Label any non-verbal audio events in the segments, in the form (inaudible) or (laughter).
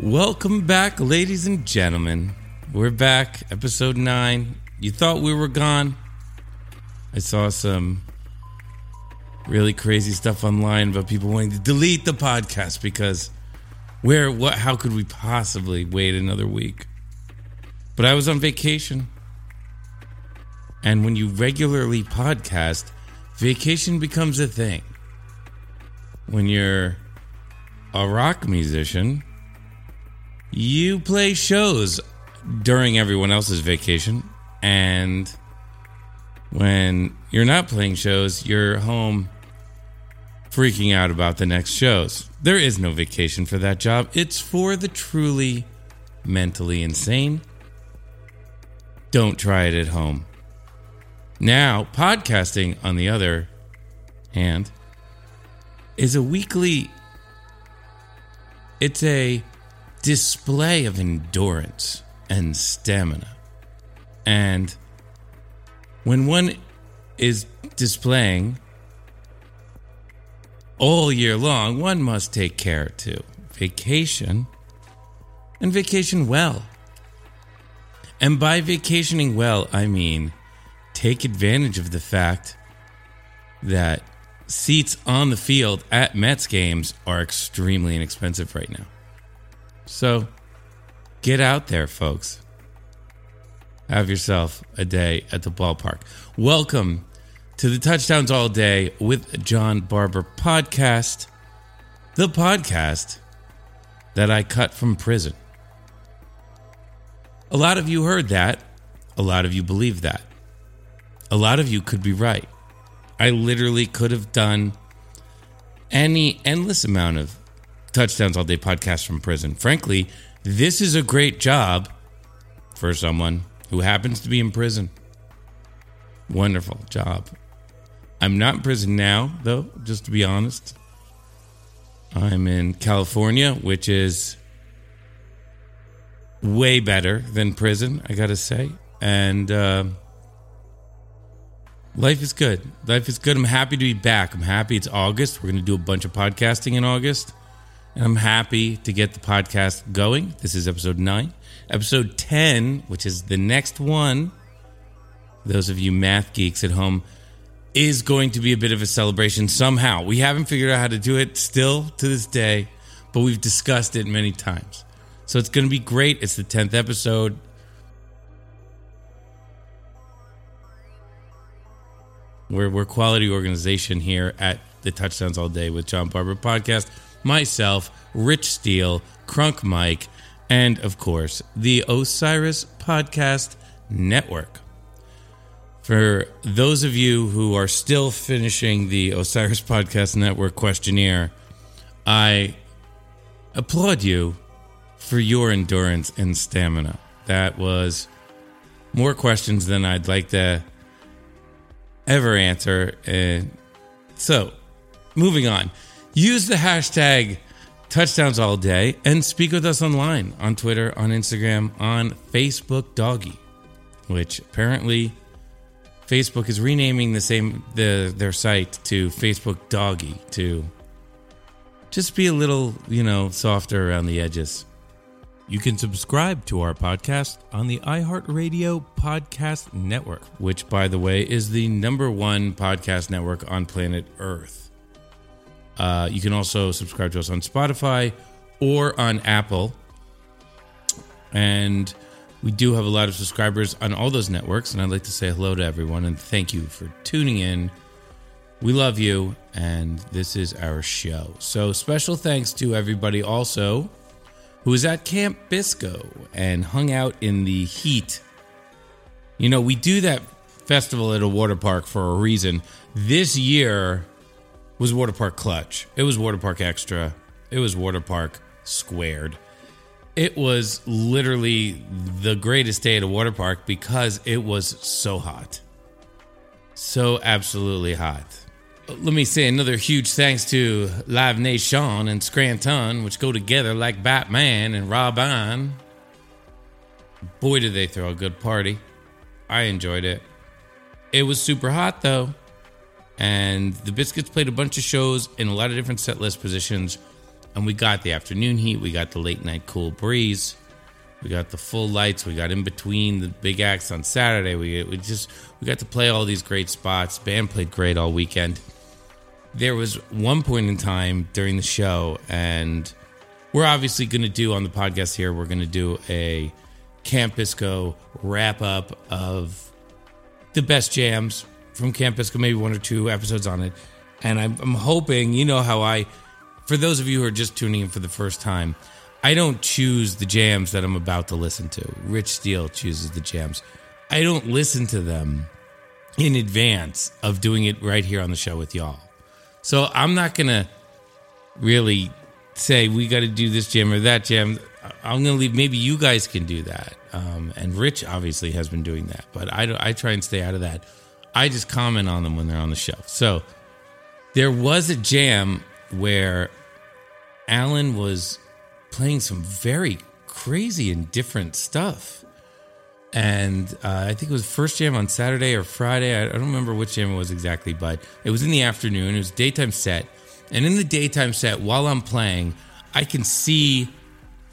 Welcome back, ladies and gentlemen. We're back, episode 9. You thought we were gone? I saw some really crazy stuff online about people wanting to delete the podcast because where what how could we possibly wait another week? But I was on vacation. And when you regularly podcast, vacation becomes a thing. When you're a rock musician, you play shows during everyone else's vacation. And when you're not playing shows, you're home freaking out about the next shows. There is no vacation for that job, it's for the truly mentally insane. Don't try it at home. Now, podcasting, on the other hand, is a weekly, it's a display of endurance and stamina. And when one is displaying all year long, one must take care to Vacation and vacation well. And by vacationing well, I mean take advantage of the fact that seats on the field at Mets games are extremely inexpensive right now. So get out there, folks. Have yourself a day at the ballpark. Welcome to the Touchdowns All Day with John Barber podcast, the podcast that I cut from prison. A lot of you heard that. A lot of you believe that. A lot of you could be right. I literally could have done any endless amount of Touchdowns All Day podcast from prison. Frankly, this is a great job for someone who happens to be in prison. Wonderful job. I'm not in prison now, though, just to be honest. I'm in California, which is way better than prison, I gotta say. And uh, life is good. Life is good. I'm happy to be back. I'm happy it's August. We're gonna do a bunch of podcasting in August. And I'm happy to get the podcast going. This is episode nine. Episode 10, which is the next one, those of you math geeks at home, is going to be a bit of a celebration somehow. We haven't figured out how to do it still to this day, but we've discussed it many times. So it's going to be great. It's the 10th episode. We're, we're quality organization here at the Touchdowns All Day with John Barber podcast. Myself, Rich Steele, Crunk Mike, and of course, the Osiris Podcast Network. For those of you who are still finishing the Osiris Podcast Network questionnaire, I applaud you for your endurance and stamina. That was more questions than I'd like to ever answer. And so, moving on. Use the hashtag touchdowns all day and speak with us online on Twitter, on Instagram, on Facebook Doggy, which apparently Facebook is renaming the same the their site to Facebook Doggy to just be a little, you know, softer around the edges. You can subscribe to our podcast on the iHeartRadio Podcast Network, which, by the way, is the number one podcast network on planet Earth. Uh, you can also subscribe to us on Spotify or on Apple. And we do have a lot of subscribers on all those networks. And I'd like to say hello to everyone and thank you for tuning in. We love you, and this is our show. So, special thanks to everybody also who was at Camp Bisco and hung out in the heat. You know, we do that festival at a water park for a reason. This year was Water Park Clutch. It was Water Park Extra. It was Water Park Squared. It was literally the greatest day at a water park because it was so hot. So absolutely hot. Let me say another huge thanks to Live Nation and Scranton, which go together like Batman and Robin. Boy, did they throw a good party. I enjoyed it. It was super hot though. And the Biscuits played a bunch of shows in a lot of different set list positions And we got the afternoon heat, we got the late night cool breeze, we got the full lights, we got in between the big acts on Saturday. We, we just we got to play all these great spots. Band played great all weekend. There was one point in time during the show, and we're obviously going to do on the podcast here, we're going to do a Camp Bisco wrap up of the best jams from Camp Bisco, maybe one or two episodes on it. And I'm, I'm hoping, you know, how I, for those of you who are just tuning in for the first time, I don't choose the jams that I'm about to listen to. Rich Steele chooses the jams. I don't listen to them in advance of doing it right here on the show with y'all. So I'm not going to really say we got to do this jam or that jam. I'm going to leave. Maybe you guys can do that. Um, and Rich obviously has been doing that, but I, I try and stay out of that. I just comment on them when they're on the shelf. So there was a jam where Allen was playing some very crazy and different stuff. And uh, I think it was first jam on Saturday or Friday. I, I don't remember which jam it was exactly, but it was in the afternoon. It was daytime set. And in the daytime set, while I'm playing, I can see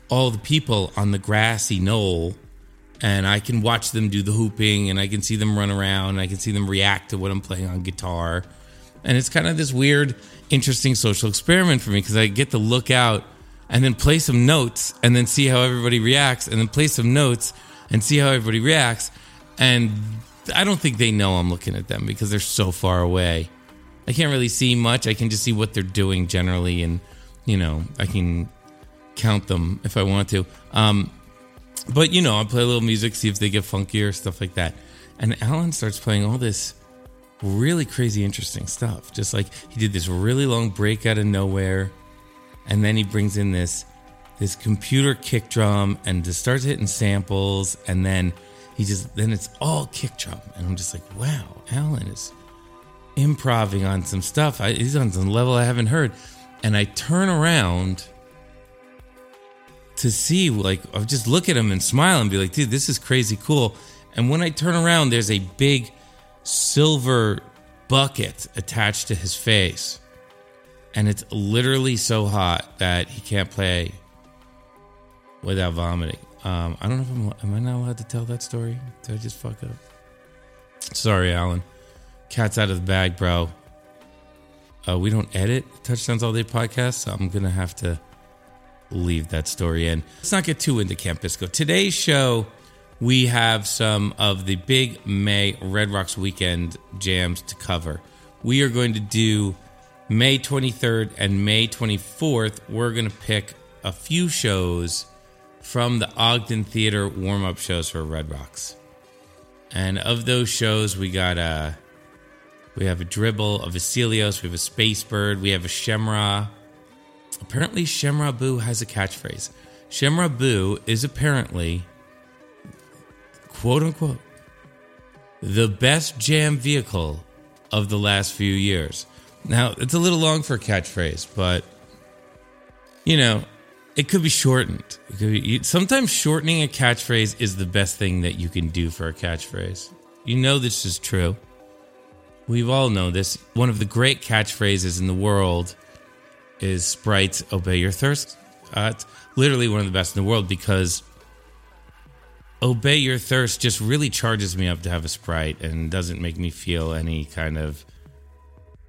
all the people on the grassy knoll and I can watch them do the hooping and I can see them run around and I can see them react to what I'm playing on guitar. And it's kind of this weird, interesting social experiment for me because I get to look out and then play some notes and then see how everybody reacts and then play some notes and see how everybody reacts. And I don't think they know I'm looking at them because they're so far away. I can't really see much. I can just see what they're doing generally, and you know, I can count them if I want to. Um, but you know, I play a little music, see if they get funkier, or stuff like that. And Allen starts playing all this really crazy, interesting stuff. Just like he did this really long break out of nowhere, and then he brings in this this computer kick drum and just starts hitting samples, and then he just then it's all kick drum, and I'm just like, wow, Allen is improving on some stuff. I, he's on some level I haven't heard, and I turn around to see like I just look at him and smile and be like, dude, this is crazy cool. And when I turn around, there's a big silver bucket attached to his face. And it's literally so hot that he can't play without vomiting. Um, I don't know if I'm am I not allowed to tell that story? Did I just fuck up? Sorry, Allen. Cat's out of the bag, bro. Uh, we don't edit touchdowns all day podcast, so I'm gonna have to leave that story in. Let's not get too into Camp Bisco. Today's show, we have some of the big May Red Rocks weekend jams to cover. We are going to do May 23rd and May 24th. We're going to pick a few shows from the Ogden Theater warm up shows for Red Rocks. And of those shows, we got a. We have a dribble, a Vasilios, we have a Space Bird, we have a Shem-Rah, Apparently, Shem-Rah Boo has a catchphrase. Shem-Rah Boo is apparently, quote unquote, the best jam vehicle of the last few years. Now, it's a little long for a catchphrase, but, you know, it could be shortened. Could be, sometimes shortening a catchphrase is the best thing that you can do for a catchphrase. You know this is true. We've all know this. One of the great catchphrases in the world is Sprite Obey Your Thirst. Uh, literally one of the best in the world because Obey Your Thirst just really charges me up to have a Sprite and doesn't make me feel any kind of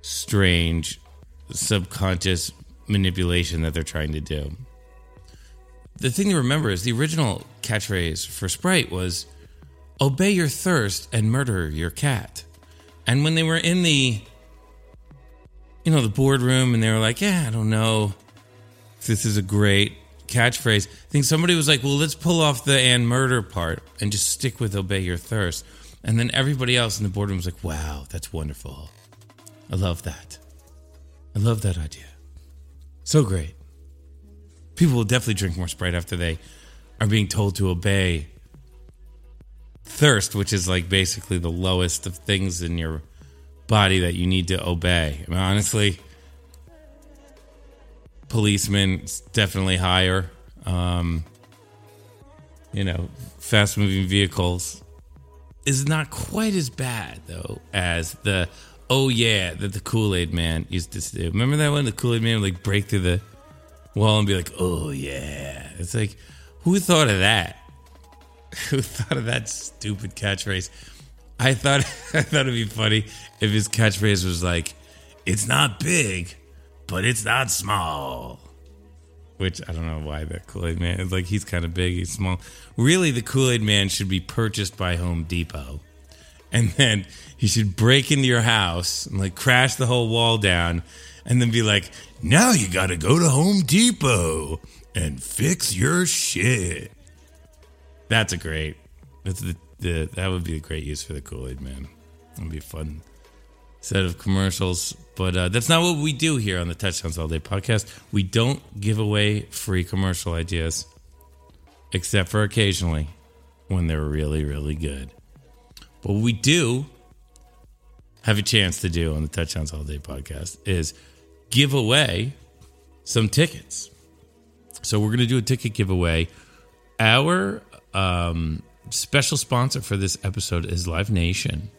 strange subconscious manipulation that they're trying to do. The thing to remember is the original catchphrase for Sprite was Obey your thirst and murder your cat. And when they were in the you know, the boardroom and they were like, yeah, I don't know this is a great catchphrase. I think somebody was like, well, let's pull off the and murder part and just stick with obey your thirst. And then everybody else in the boardroom was like, wow, that's wonderful. I love that. I love that idea. So great. People will definitely drink more Sprite after they are being told to obey thirst, which is like basically the lowest of things in your body that you need to obey. I mean, honestly, policemen definitely higher. Um, you know, fast moving vehicles is not quite as bad though as the oh yeah that the Kool Aid Man used to do. Remember that one? The Kool Aid Man would like break through the wall and be like, "Oh yeah." It's like, who thought of that? (laughs) Who thought of that stupid catchphrase? I thought (laughs) I thought it'd be funny if his catchphrase was like, "It's not big, but it's not small." Which I don't know why that Kool Aid Man is like he's kind of big, he's small. Really, the Kool Aid Man should be purchased by Home Depot, and then he should break into your house and like crash the whole wall down, and then be like, "Now you got to go to Home Depot and fix your shit." That's a great. That's the, the that would be a great use for the Kool Aid Man. It'd be a fun set of commercials. But uh, that's not what we do here on the Touchdowns All Day podcast. We don't give away free commercial ideas, except for occasionally when they're really, really good. But what we do have a chance to do on the Touchdowns All Day podcast is give away some tickets. So we're going to do a ticket giveaway. Our um, special sponsor for this episode is Live Nation.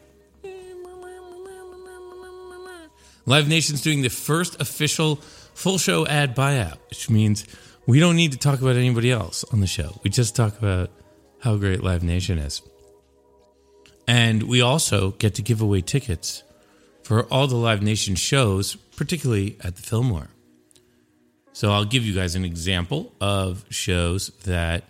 Live Nation's doing the first official full show ad buyout, which means we don't need to talk about anybody else on the show. We just talk about how great Live Nation is. And we also get to give away tickets for all the Live Nation shows, particularly at the Fillmore. So I'll give you guys an example of shows that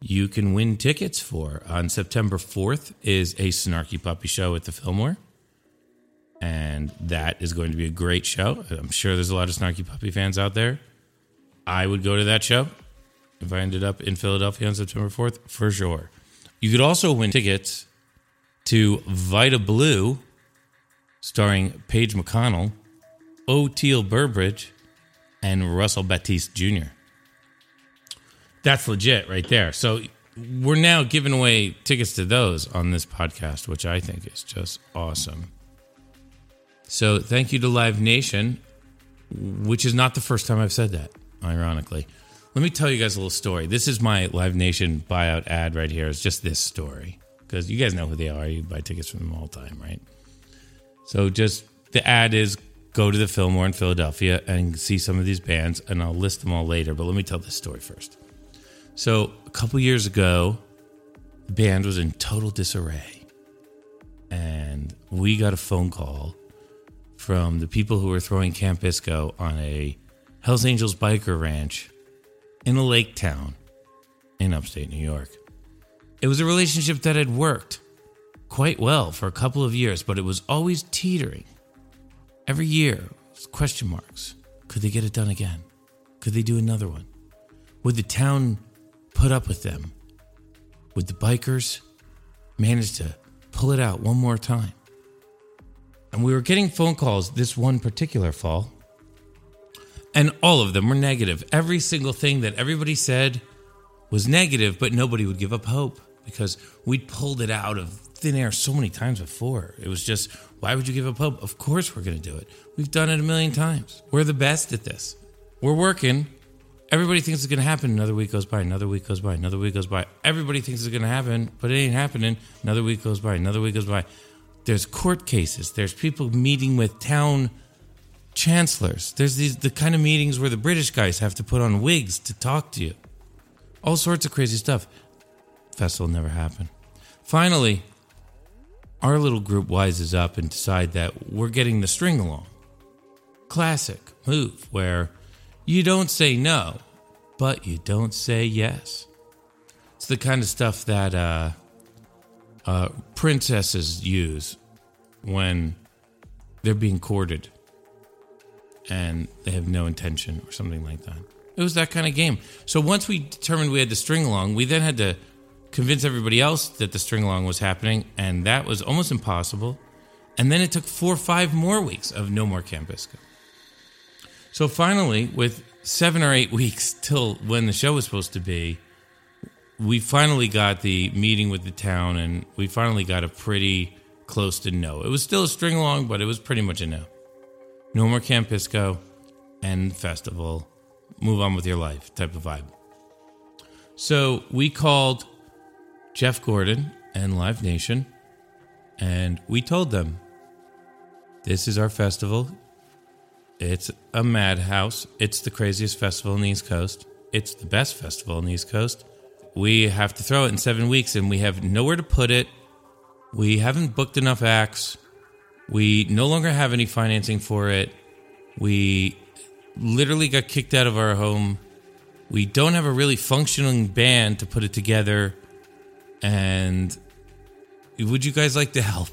you can win tickets for. On September 4th is a Snarky Puppy show at the Fillmore. And that is going to be a great show. I'm sure there's a lot of Snarky Puppy fans out there. I would go to that show if I ended up in Philadelphia on September 4th, for sure. You could also win tickets to Vida Blue, starring Page McConnell, Oteil Burbridge, and Russell Batiste Jr. That's legit right there. So we're now giving away tickets to those on this podcast, which I think is just awesome. So thank you to Live Nation, which is not the first time I've said that, ironically. Let me tell you guys a little story. This is my Live Nation buyout ad right here. It's just this story because you guys know who they are. You buy tickets from them all the time, right? So just the ad is go to the Fillmore in Philadelphia and see some of these bands, and I'll list them all later. But let me tell this story first. So a couple years ago, the band was in total disarray, and we got a phone call from the people who were throwing Camp Bisco on a Hells Angels biker ranch in a lake town in upstate New York. It was a relationship that had worked quite well for a couple of years, but it was always teetering. Every year, question marks. Could they get it done again? Could they do another one? Would the town put up with them? Would the bikers manage to pull it out one more time? And we were getting phone calls this one particular fall, and all of them were negative. Every single thing that everybody said was negative, but nobody would give up hope because we'd pulled it out of thin air so many times before. It was just, why would you give up hope? Of course we're going to do it. We've done it a million times. We're the best at this. We're working. Everybody thinks it's going to happen. Another week goes by. Another week goes by. Another week goes by. Everybody thinks it's going to happen, but it ain't happening. Another week goes by. Another week goes by. There's court cases. There's people meeting with town chancellors. There's these the kind of meetings where the British guys have to put on wigs to talk to you. All sorts of crazy stuff. Festival never happened. Finally, our little group wises up and decide that we're getting the string along. Classic move where you don't say no, but you don't say yes. It's the kind of stuff that uh, uh, princesses use when they're being courted and they have no intention or something like that. It was that kind of game. So once we determined we had the string along, we then had to convince everybody else that the string along was happening, and that was almost impossible. And then it took four or five more weeks of no more Camp Bisco. So finally, with seven or eight (laughs) weeks till when the show was supposed to be, we finally got the meeting with the town, and we finally got a pretty close to no. It was still a string along, but it was pretty much a no. No more Camp Bisco, end festival, move on with your life type of vibe. So we called Jeff Gordon and Live Nation, and we told them this is our festival. It's a madhouse. It's the craziest festival in the East Coast. It's the best festival in the East Coast. We have to throw it in seven weeks and we have nowhere to put it. We haven't booked enough acts. We no longer have any financing for it. We literally got kicked out of our home. We don't have a really functioning band to put it together. And would you guys like to help?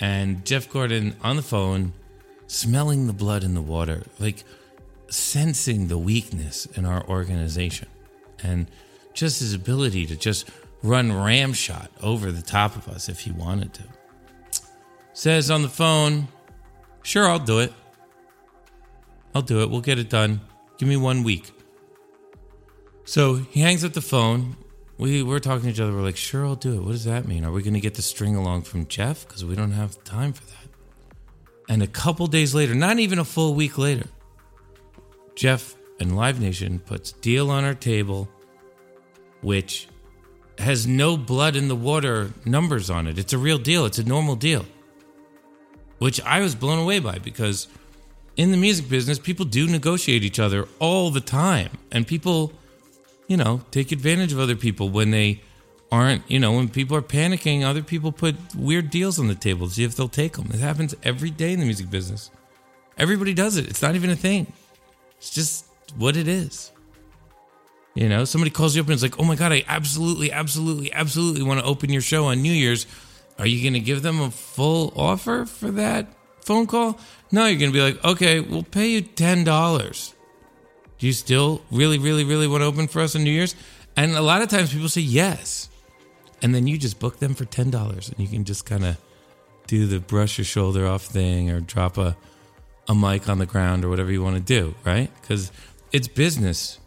And Jeff Gordon on the phone, smelling the blood in the water, like sensing the weakness in our organization. And just his ability to just run ramshot over the top of us if he wanted to. Says on the phone, Sure, I'll do it. I'll do it. We'll get it done. Give me one week. So he hangs up the phone. We we're talking to each other. We're like, sure, I'll do it. What does that mean? Are we going to get the string along from Jeff? Because we don't have time for that. And a couple days later, not even a full week later, Jeff and Live Nation puts deal on our table, which has no blood in the water numbers on it. It's a real deal. It's a normal deal, which I was blown away by because in the music business, people do negotiate each other all the time, and people, you know, take advantage of other people when they aren't, you know, when people are panicking. Other people put weird deals on the table to see if they'll take them. It happens every day in the music business. Everybody does it. It's not even a thing. It's just what it is. You know, somebody calls you up and it's like, oh my God, I absolutely, absolutely, absolutely want to open your show on New Year's. Are you going to give them a full offer for that phone call? No, you're going to be like, okay, we'll pay you $10. Do you still really, really, really want to open for us on New Year's? And a lot of times people say yes. And then you just book them for $10 and you can just kind of do the brush your shoulder off thing or drop a, a mic on the ground or whatever you want to do, right? Because it's business.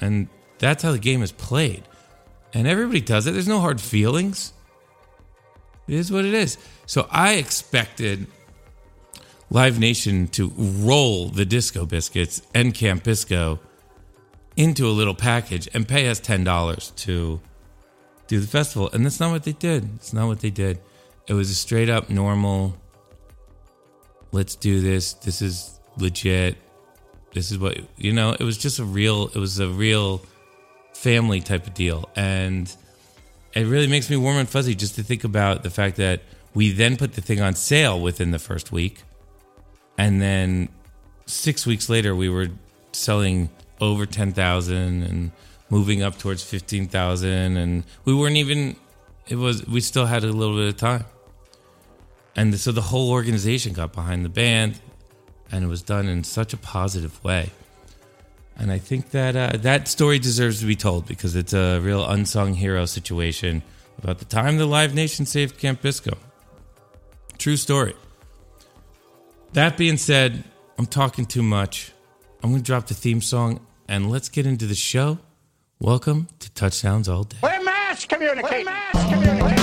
And that's how the game is played. And everybody does it. There's no hard feelings. It is what it is. So I expected Live Nation to roll the Disco Biscuits and Camp Bisco into a little package and pay us $10 to do the festival. And that's not what they did. It's not what they did. It was a straight up normal, let's do this. This is legit. This is what, you know, it was just a real, it was a real family type of deal. And it really makes me warm and fuzzy just to think about the fact that we then put the thing on sale within the first week and then six weeks later we were selling over 10,000 and moving up towards 15,000 and we weren't even it was we still had a little bit of time and so the whole organization got behind the band and it was done in such a positive way and i think that uh, that story deserves to be told because it's a real unsung hero situation about the time the live nation saved camp bisco true story that being said, I'm talking too much. I'm going to drop the theme song and let's get into the show. Welcome to Touchdowns All Day. We're mass communicating. We're mass communicating.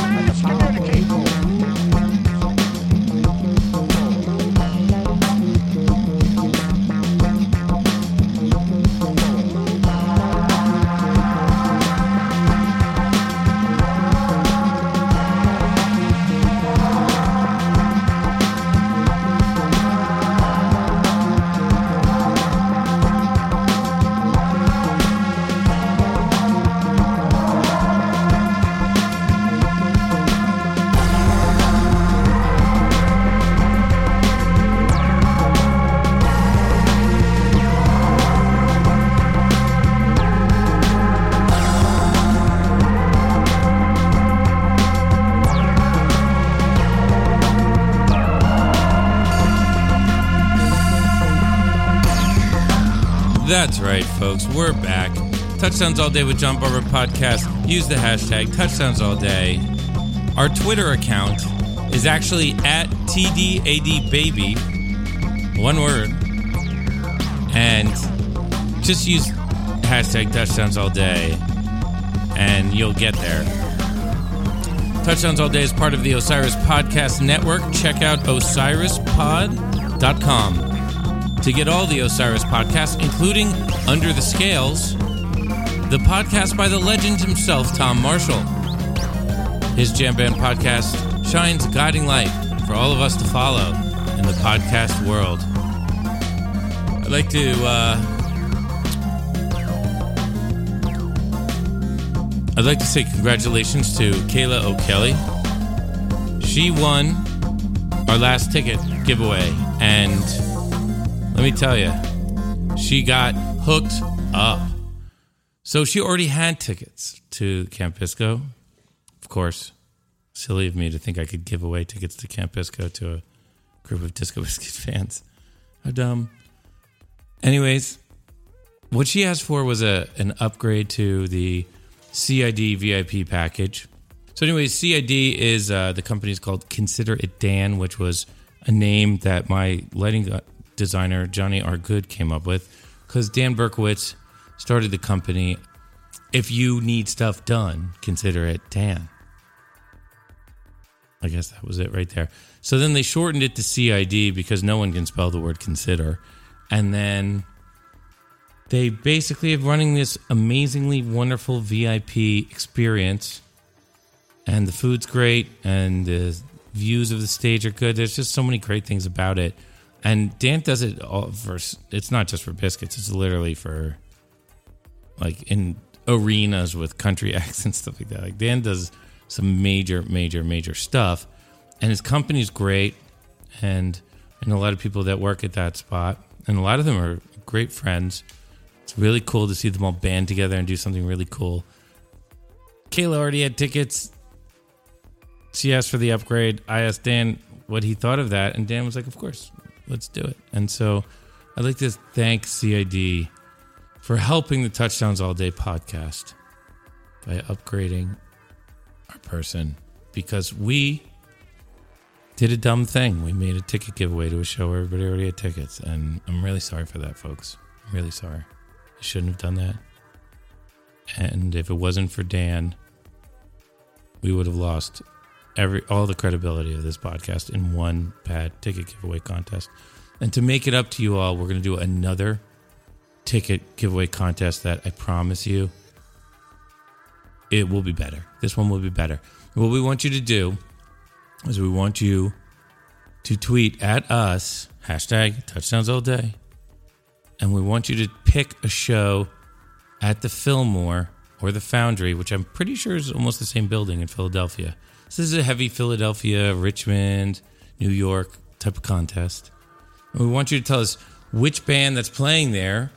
That's right, folks. We're back. Touchdowns All Day with John Barber podcast. Use the hashtag Touchdowns All Day. Our Twitter account is actually at TDADBaby. One word. And just use hashtag Touchdowns All Day and you'll get there. Touchdowns All Day is part of the Osiris Podcast Network. Check out osirispod.com to get all the Osiris podcasts, including Under the Scales, the podcast by the legend himself, Tom Marshall. His Jam Band podcast shines a guiding light for all of us to follow in the podcast world. I'd like to uh, I'd like to say congratulations to Kayla O'Kelly. She won our last ticket giveaway, and let me tell you, she got hooked up. So she already had tickets to Camp Bisco. Of course, silly of me to think I could give away tickets to Camp Bisco to a group of Disco (laughs) Biscuit fans. How dumb. Anyways, what she asked for was a an upgrade to the CID VIP package. So, anyways, CID is uh, the company's called Consider It Dan, which was a name that my lighting designer Johnny R. Goode came up with because Dan Berkowitz started the company. If you need stuff done, consider it Dan. I guess that was it right there. So then they shortened it to CID because no one can spell the word consider. And then they basically are running this amazingly wonderful VIP experience. And the food's great and the views of the stage are good. There's just so many great things about it. And Dan does it all for, it's not just for biscuits, it's literally for like in arenas with country (laughs) acts and stuff like that. Like Dan does some major, major, major stuff. And his company's great. And and a lot of people that work at that spot. And a lot of them are great friends. It's really cool to see them all band together and do something really cool. Kayla already had tickets. She asked for the upgrade. I asked Dan what he thought of that, and Dan was like, Of course, let's do it. And so I'd like to thank CID for helping the Touchdowns All Day podcast by upgrading our person because we did a dumb thing. We made a ticket giveaway to a show where everybody already had tickets, and I'm really sorry for that, folks. I'm really sorry. I shouldn't have done that. And if it wasn't for Dan, we would have lost every all the credibility of this podcast in one bad ticket giveaway contest. And to make it up to you all, we're going to do another ticket giveaway contest that I promise you it will be better. This one will be better. What we want you to do is we want you to tweet at us hashtag touchdowns all day and we want you to pick a show at the fillmore or the foundry which i'm pretty sure is almost the same building in philadelphia so this is a heavy philadelphia richmond new york type of contest and we want you to tell us which band that's playing there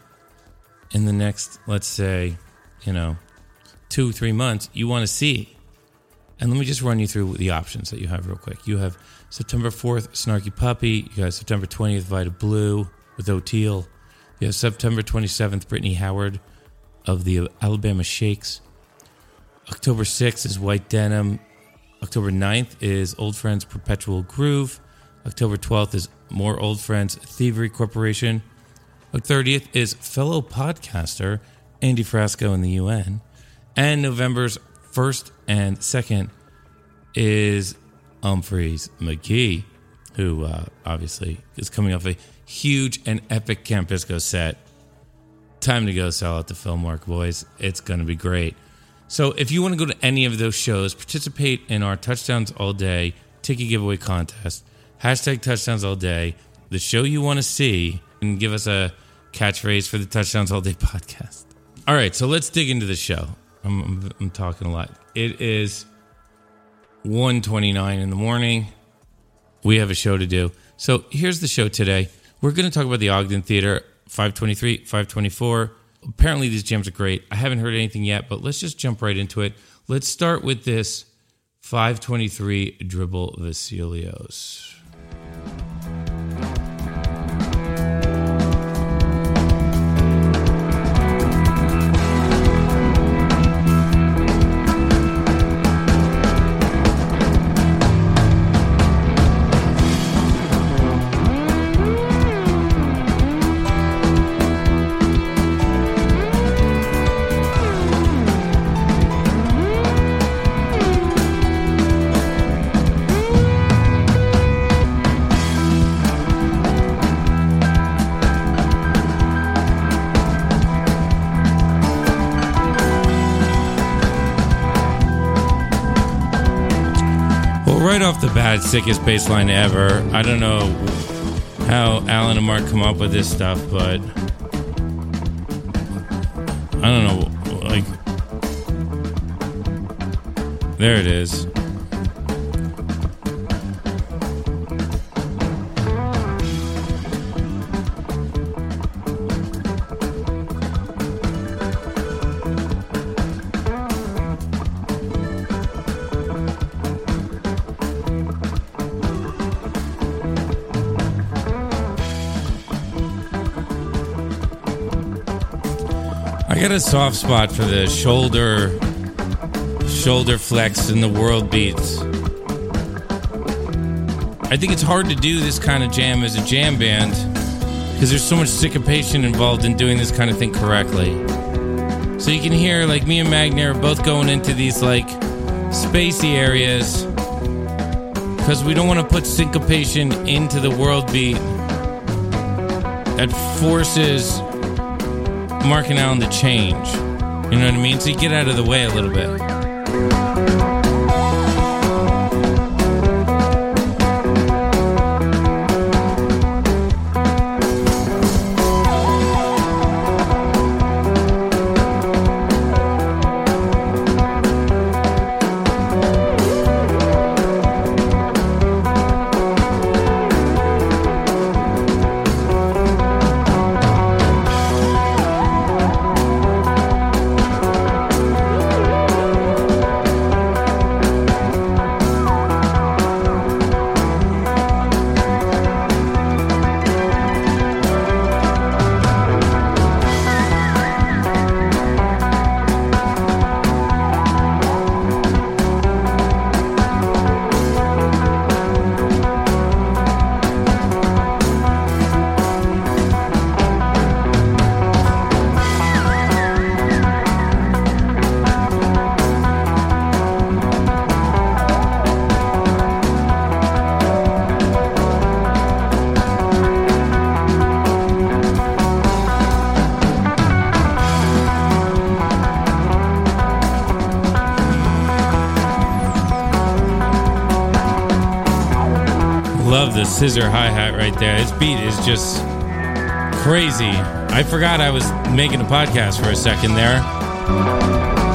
in the next let's say you know two three months you want to see and let me just run you through the options that you have real quick. You have September 4th, Snarky Puppy. You have September 20th, Vida Blue with Oteil. You have September 27th, Brittany Howard of the Alabama Shakes. October 6th is White Denim. October 9th is Old Friends Perpetual Groove. October 12th is More Old Friends Thievery Corporation. October 30th is fellow podcaster Andy Frasco in the UN. And November's 1st and 2nd is Umphrey's McGee, who uh, obviously is coming off a huge and epic Camp Bisco set. Time to go sell out the Fillmore, boys. It's going to be great. So if you want to go to any of those shows, participate in our Touchdowns All Day ticket giveaway contest. Hashtag Touchdowns All Day. The show you want to see, and give us a catchphrase for the Touchdowns All Day (laughs) podcast. All right, so let's dig into the show. I'm, I'm, I'm talking a lot. It is 1.29 in the morning. We have a show to do. So here's the show today. We're going to talk about the Ogden Theater, 523, 524. Apparently these jams are great. I haven't heard anything yet, but let's just jump right into it. Let's start with this 523 Dribble Vasilios. Sickest bass line ever. I don't know how Allen and Marc come up with this stuff, but I don't know. Like, there it is. A soft spot for the shoulder shoulder flex and the world beats. I think it's hard to do this kind of jam as a jam band because there's so much syncopation involved in doing this kind of thing correctly. So you can hear like me and Magner are both going into these like spacey areas because we don't want to put syncopation into the world beat that forces Marc and Allen the change. You know what I mean? So you get out of the way a little bit. Scissor hi hat right there. This beat is just crazy. I forgot I was making a podcast for a second there.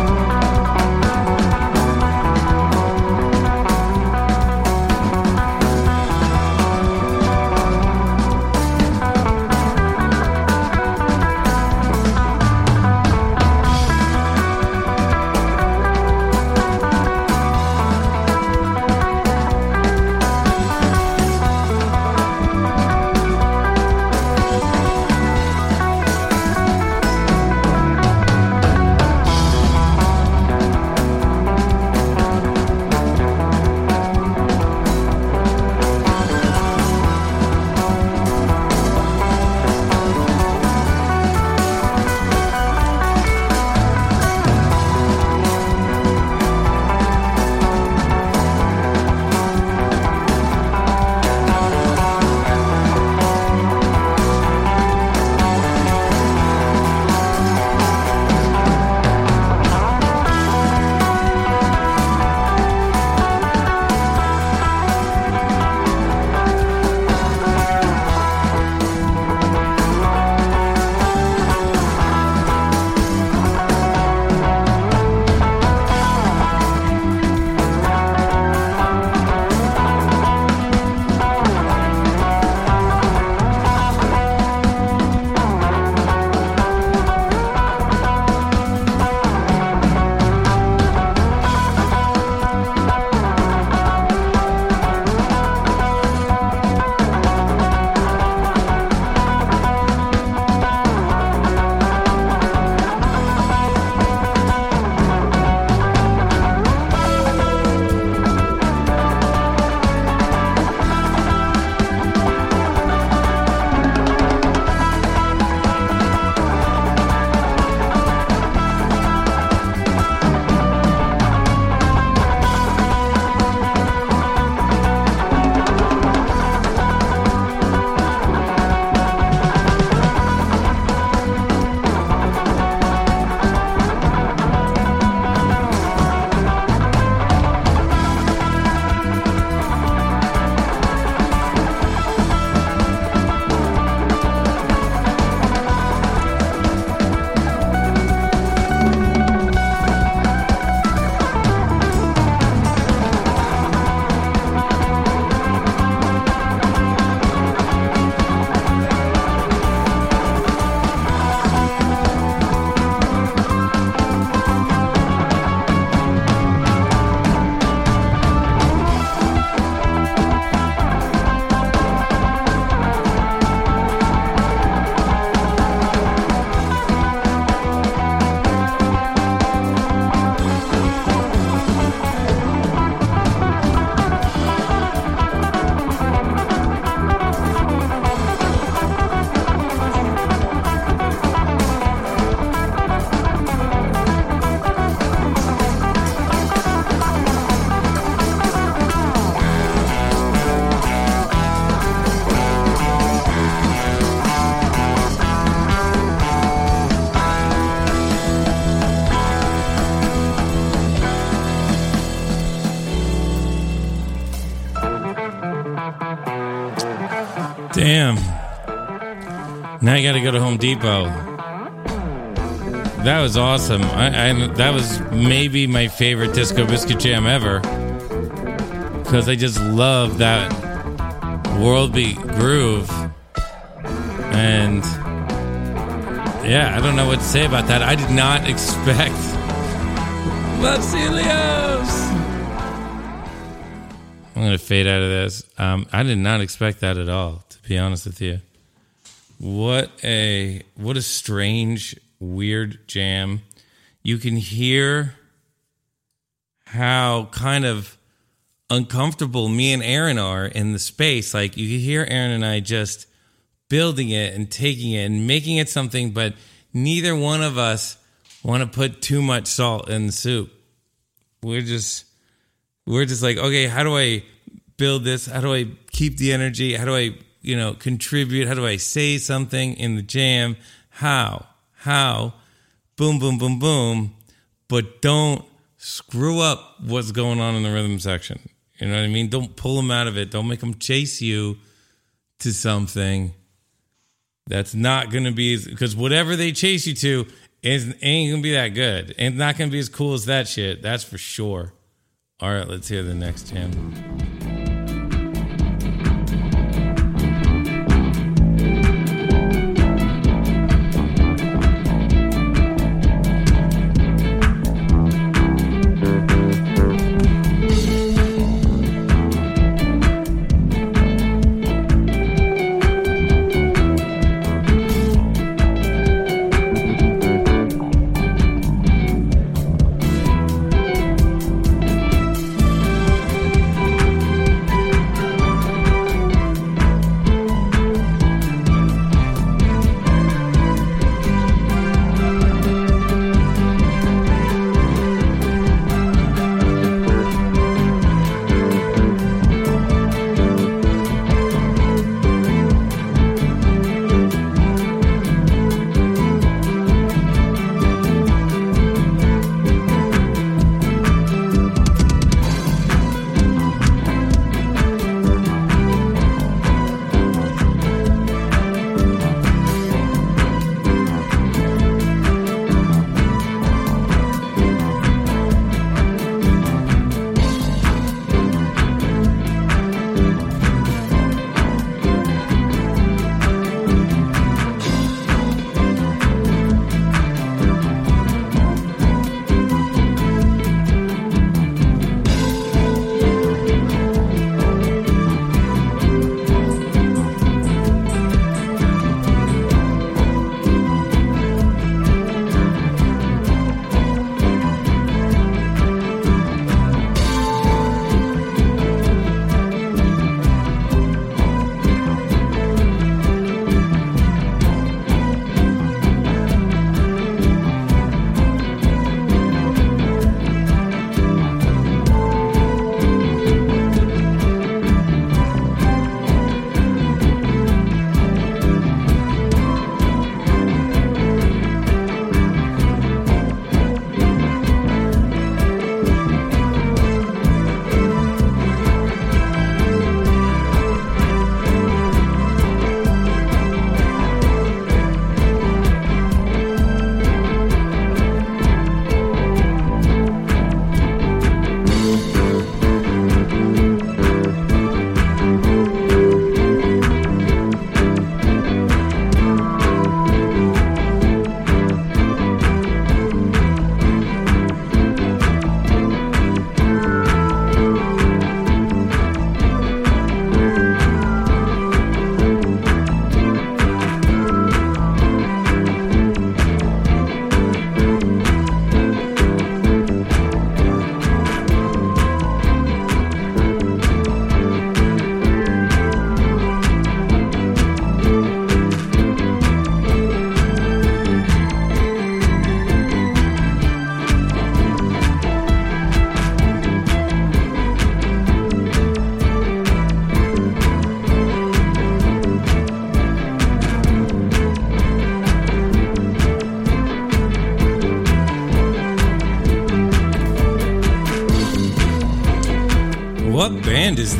Damn. Now you got to go to Home Depot. That was awesome. I, I that was maybe my favorite Disco Biscuit Jam ever because I just love that world beat groove and yeah, I don't know what to say about that. I did not expect (laughs) Los Helios. I'm gonna fade out of this. Um, I did not expect that at all. Be honest with you, what a what a strange, weird jam. You can hear how kind of uncomfortable me and Aron are in the space. Like you can hear Aron and I just building it and taking it and making it something, but neither one of us want to put too much salt in the soup. We're just we're just like, okay, how do I build this? How do I keep the energy? How do I, you know, contribute? How do I say something in the jam? How? How? Boom, boom, boom, boom. But don't screw up what's going on in the rhythm section. You know what I mean? Don't pull them out of it. Don't make them chase you to something that's not going to be because whatever they chase you to is ain't going to be that good. Ain't not going to be as cool as that shit. That's for sure. All right, let's hear the next jam.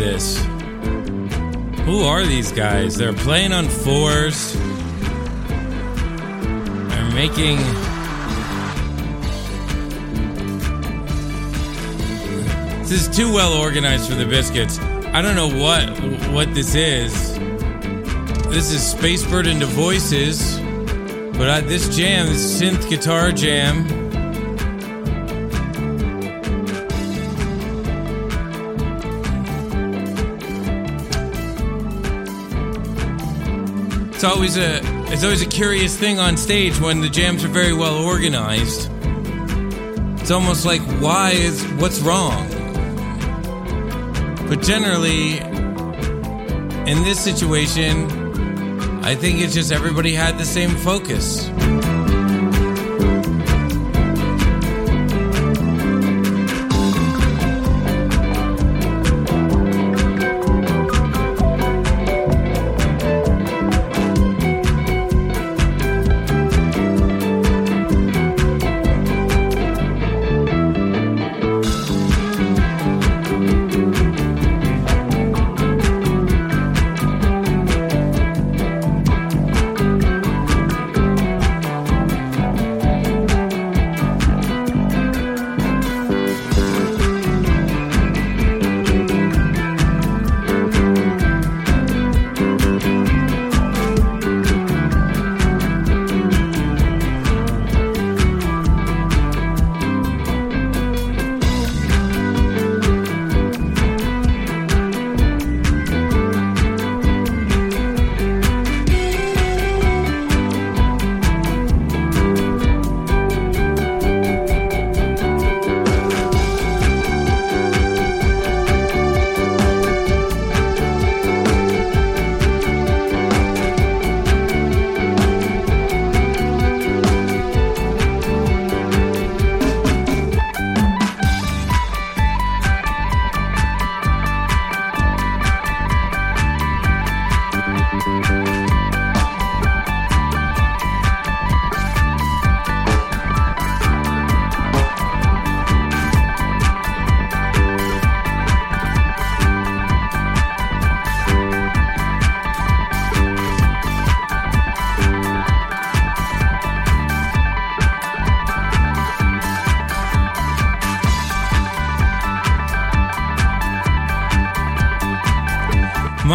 This? Who are these guys? They're playing on fours. They're making. This is too well organized for the biscuits. I don't know what what this is. This is Spacebird into voices, but I, this jam, this synth guitar jam. It's always a it's always a curious thing on stage when the jams are very well organized. It's almost like why is what's wrong? But generally in this situation, I think it's just everybody had the same focus.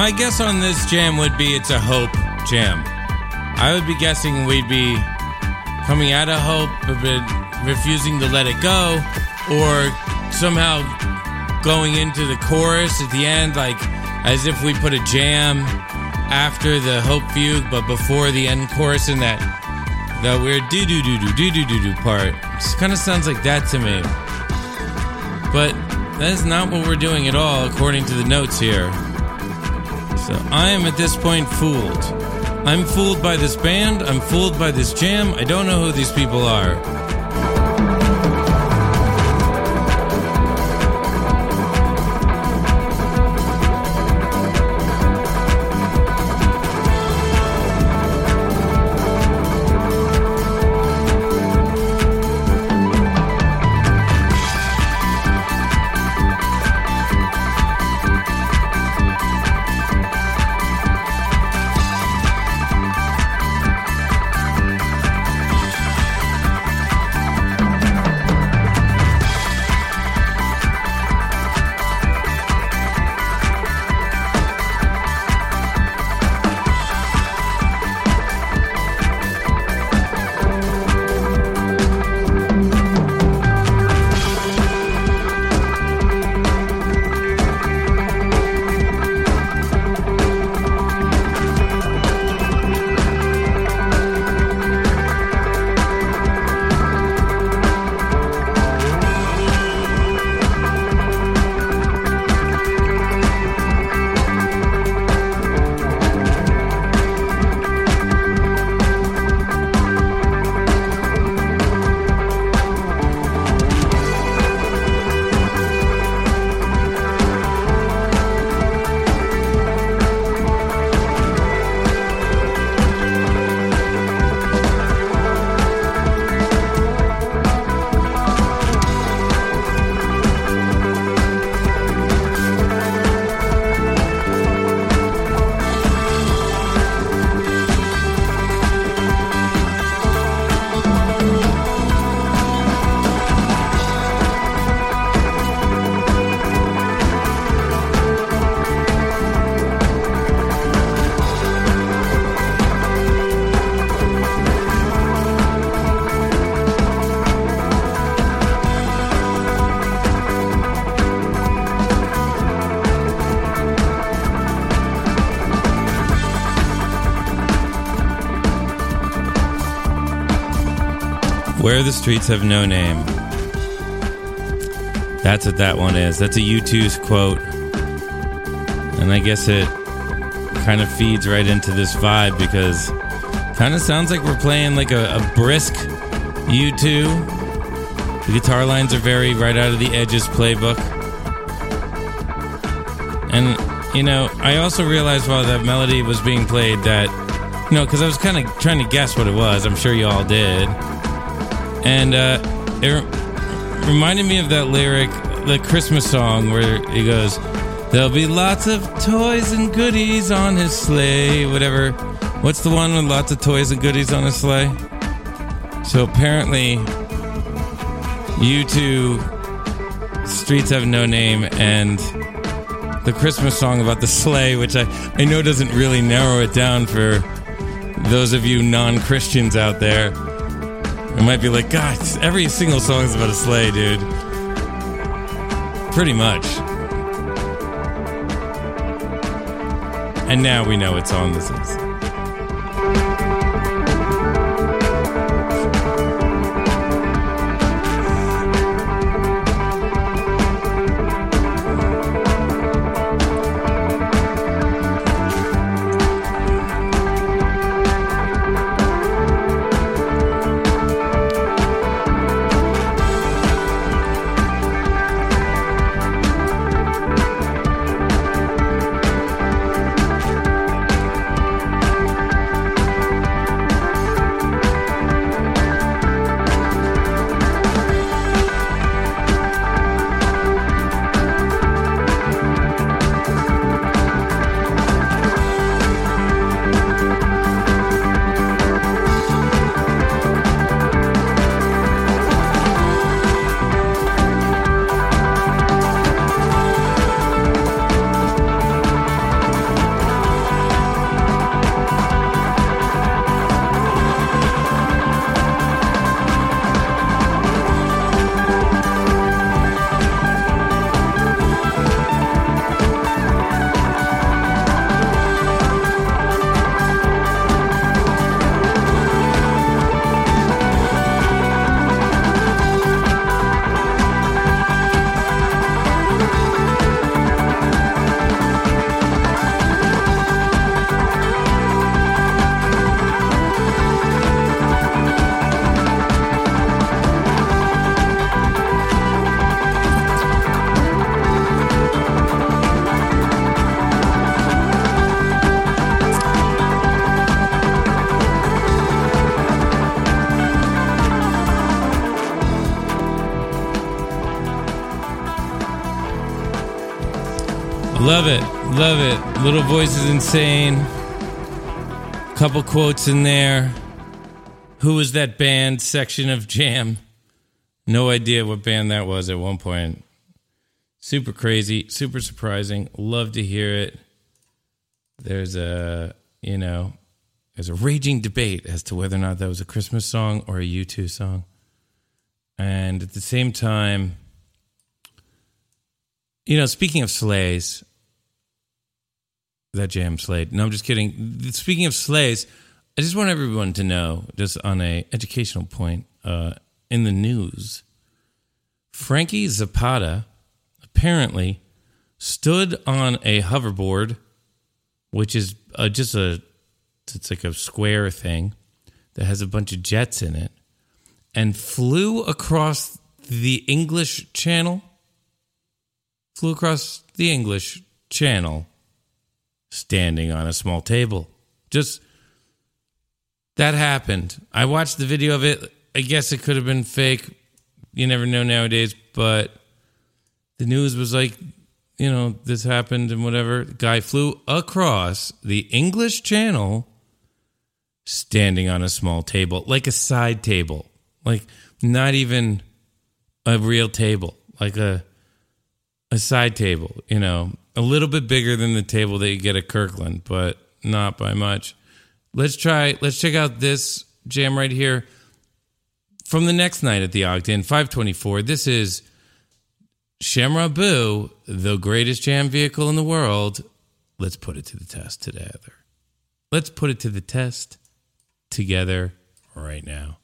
My guess on this jam would be it's a Hope jam. I would be guessing we'd be coming out of Hope, but refusing to let it go, or somehow going into the chorus at the end, like as if we put a jam after the Hope fugue, but before the end chorus in that that weird do do do do do do do do part. Just kind of sounds like that to me. But that is not what we're doing at all, according to the notes here. So I am at this point fooled. I'm fooled by this band. I'm fooled by this jam. I don't know who these people are. Where the Streets Have No Name. That's what that one is. That's a U2's quote. And I guess it kind of feeds right into this vibe because kind of sounds like we're playing like a, a brisk U2. The guitar lines are very right out of the Edge's playbook. And, you know, I also realized while that melody was being played that, you know, because I was kind of trying to guess what it was. I'm sure you all did. And uh, it re- reminded me of that lyric, the Christmas song, where he goes, There'll be lots of toys and goodies on his sleigh, whatever. What's the one with lots of toys and goodies on his sleigh? So apparently, U2 Streets Have No Name and the Christmas song about the sleigh, which I, I know doesn't really narrow it down for those of you non Christians out there. It might be like, God, every single song is about a sleigh, dude. Pretty much. And now we know what song this is. Voice is insane. Couple quotes in there. Who was that band section of Jam? No idea what band that was at one point. Super crazy, super surprising. Love to hear it. There's a, you know, there's a raging debate as to whether or not that was a Christmas song or a U2 song. And at the same time, you know, speaking of sleighs, that jam slayed. No, I'm just kidding. Speaking of sleighs, I just want everyone to know, just on a educational point, uh, in the news, Frankie Zapata apparently stood on a hoverboard, which is uh, just a, it's like a square thing that has a bunch of jets in it, and flew across the English Channel. Flew across the English Channel standing on a small table. Just that happened. I watched the video of it. I guess it could have been fake. You never know nowadays, but the news was like, you know, this happened and whatever. The guy flew across the English Channel standing on a small table, like a side table, like not even a real table, like a a side table, you know, a little bit bigger than the table that you get at Kirkland, but not by much. Let's try, let's check out this jam right here from the next night at the Ogden 524. This is Shem-Rah Boo, the greatest jam vehicle in the world. Let's put it to the test together. Let's put it to the test together right now.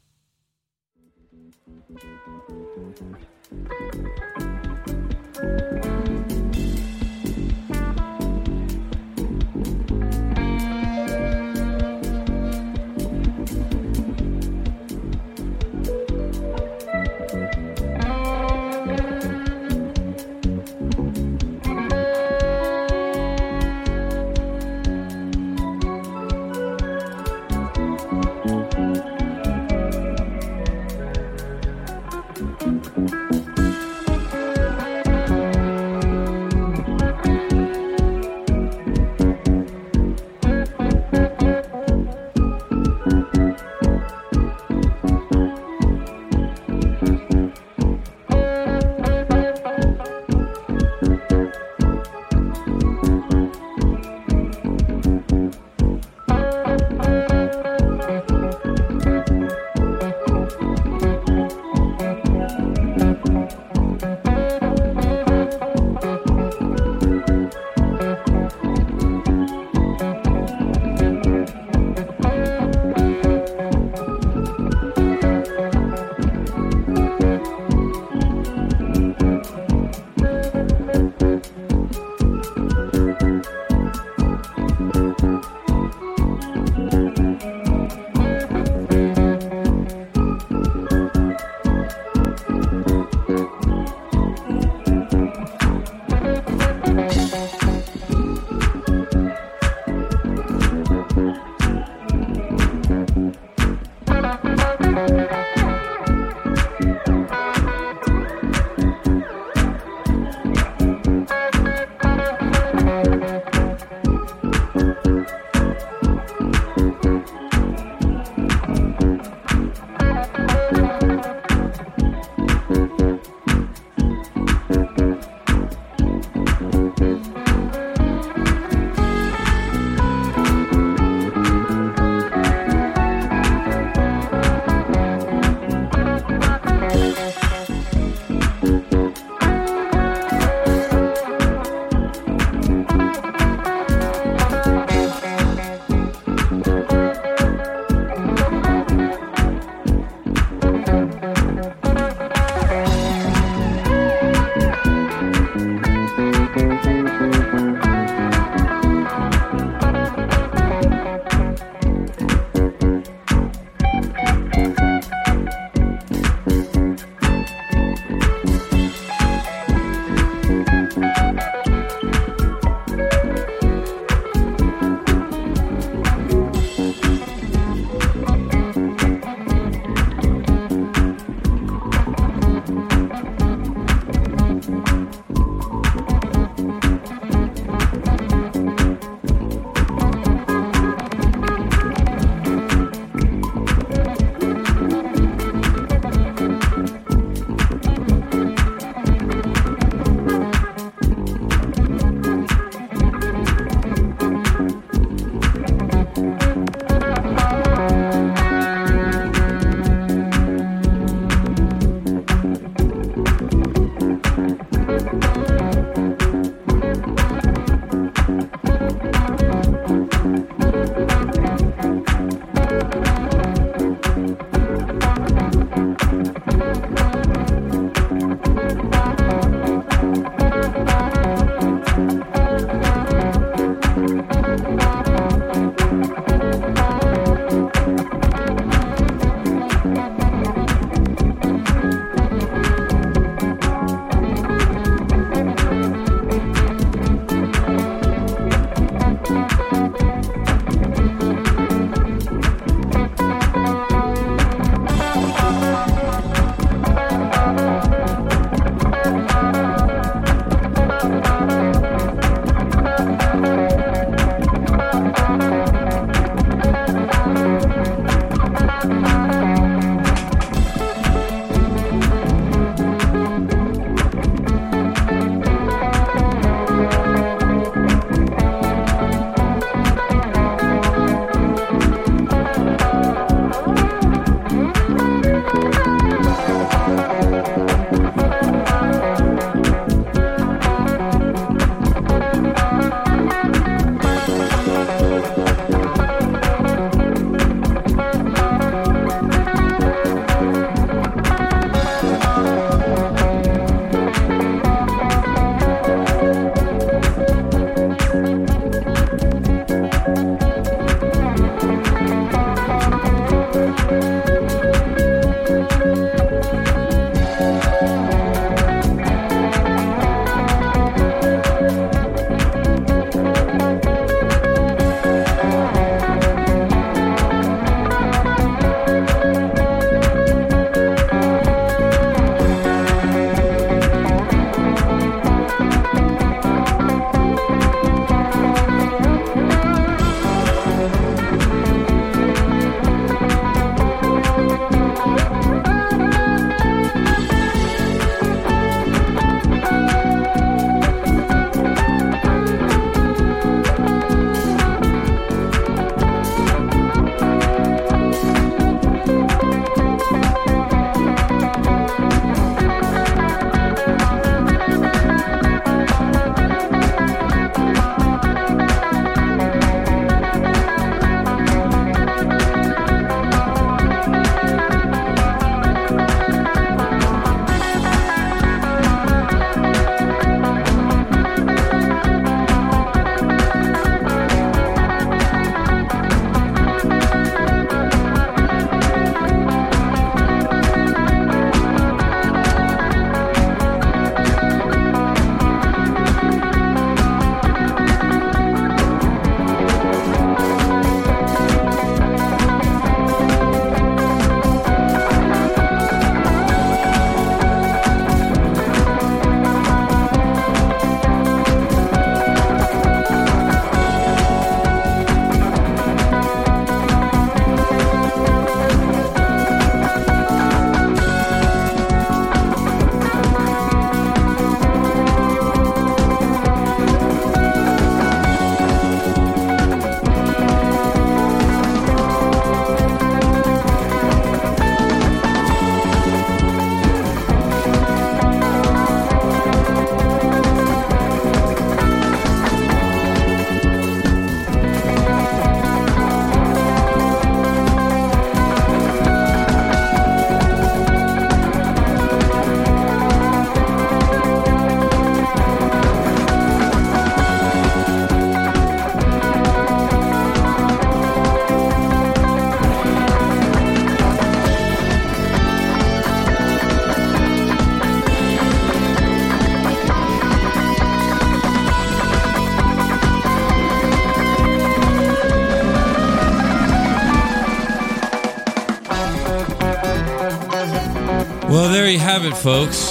Well, there you have it, folks.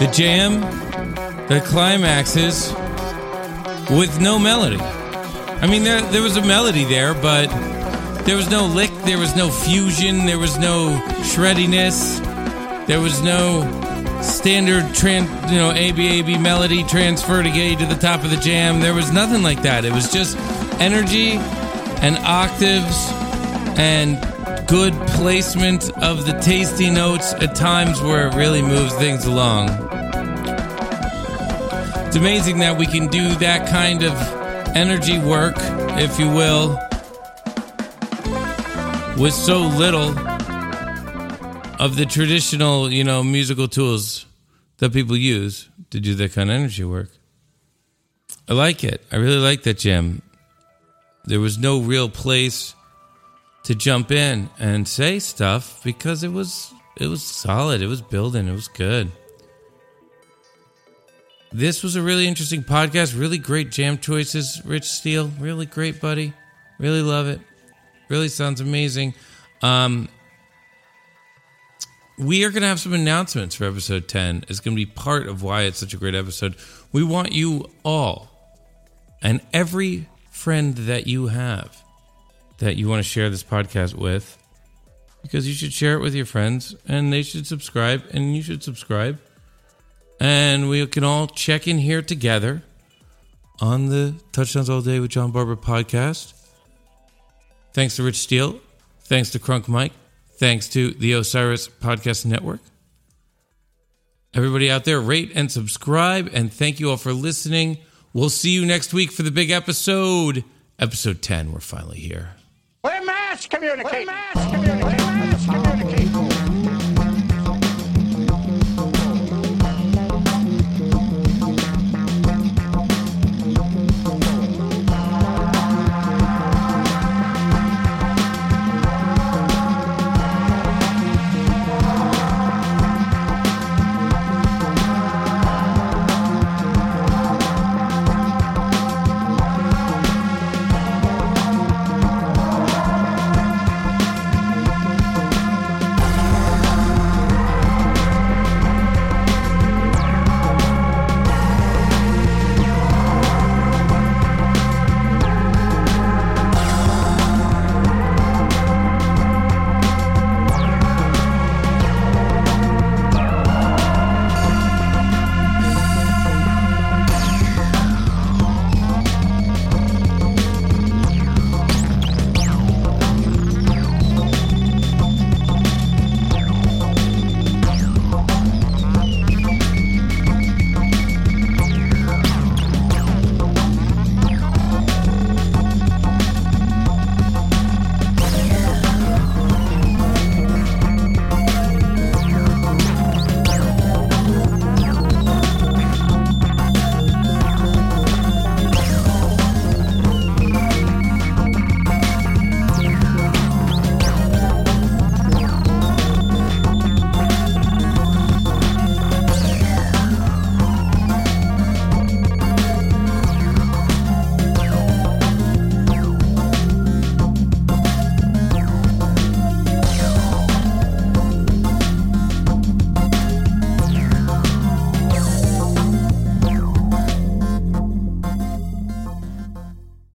The jam, the climaxes with no melody. I mean, there, there was a melody there, but there was no lick, there was no fusion, there was no shreddiness, there was no standard, tran- you know, ABAB melody transfer to get you to the top of the jam. There was nothing like that. It was just energy and octaves and good placement of the tasty notes at times where it really moves things along. It's amazing that we can do that kind of energy work, if you will, with so little of the traditional, you know, musical tools that people use to do that kind of energy work. I like it. I really like that jam. There was no real place to jump in and say stuff because it was it was solid. It was building. It was good. This was a really interesting podcast. Really great jam choices, Rich Steele. Really great, buddy. Really love it. Really sounds amazing. Um, we are going to have some announcements for episode 10. It's going to be part of why it's such a great episode. We want you all and every friend that you have that you want to share this podcast with because you should share it with your friends and they should subscribe and you should subscribe. And we can all check in here together on the Touchdowns All Day with Jon Barber podcast. Thanks to Rich Steele. Thanks to Crunk Mike. Thanks to the Osiris Podcast Network. Everybody out there, rate and subscribe. And thank you all for listening. We'll see you next week for the big episode. Episode 10. We're finally here. We're mass communicating. We're mass communicating.